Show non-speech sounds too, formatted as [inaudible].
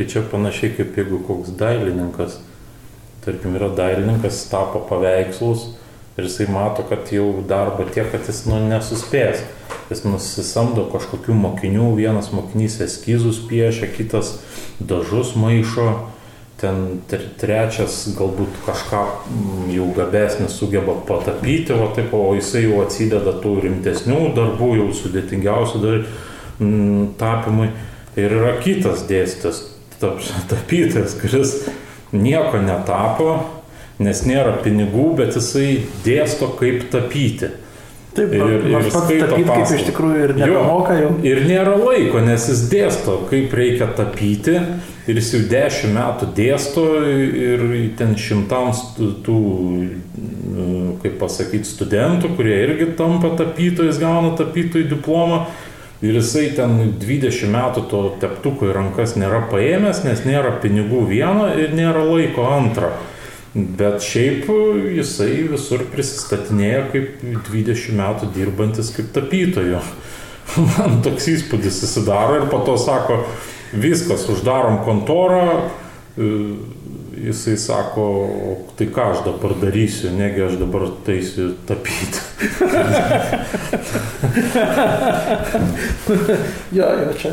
Tai čia panašiai kaip jeigu koks dailininkas, tarkim, yra dailininkas, tapo paveikslus ir jisai mato, kad jau darbo tiek, kad jis nu, nesuspės. Jis nusisamdo kažkokių mokinių, vienas mokinys eskizus piešia, kitas dažus maišo, ten trečias galbūt kažką mm, jau gabesnis sugeba patapyti, o, taip, o jisai jau atsideda tų rimtesnių darbų, jau sudėtingiausių dar mm, tapimui. Ir yra kitas dėstytas, tapytojas, kuris nieko netapo, nes nėra pinigų, bet jisai dėsto kaip tapyti. Taip, ir, ir pats tapyti kaip iš tikrųjų ir nemoka jau. Ir nėra laiko, nes jis dėsto, kaip reikia tapyti. Ir jis jau dešimt metų dėsto ir ten šimtams tų, kaip pasakyti, studentų, kurie irgi tampa tapytojais, gauna tapytojų diplomą. Ir jisai ten 20 metų to teptuko į rankas nėra paėmęs, nes nėra pinigų vieno ir nėra laiko antrą. Bet šiaip jisai visur prisistatinėja kaip 20 metų dirbantis kaip tapytojo. [laughs] Man toks įspūdis susidaro ir po to sako, viskas, uždarom kontorą. Jisai sako, tai ką aš dabar darysiu, negi aš dabar taisiu tapyti. [laughs] jo, jo, čia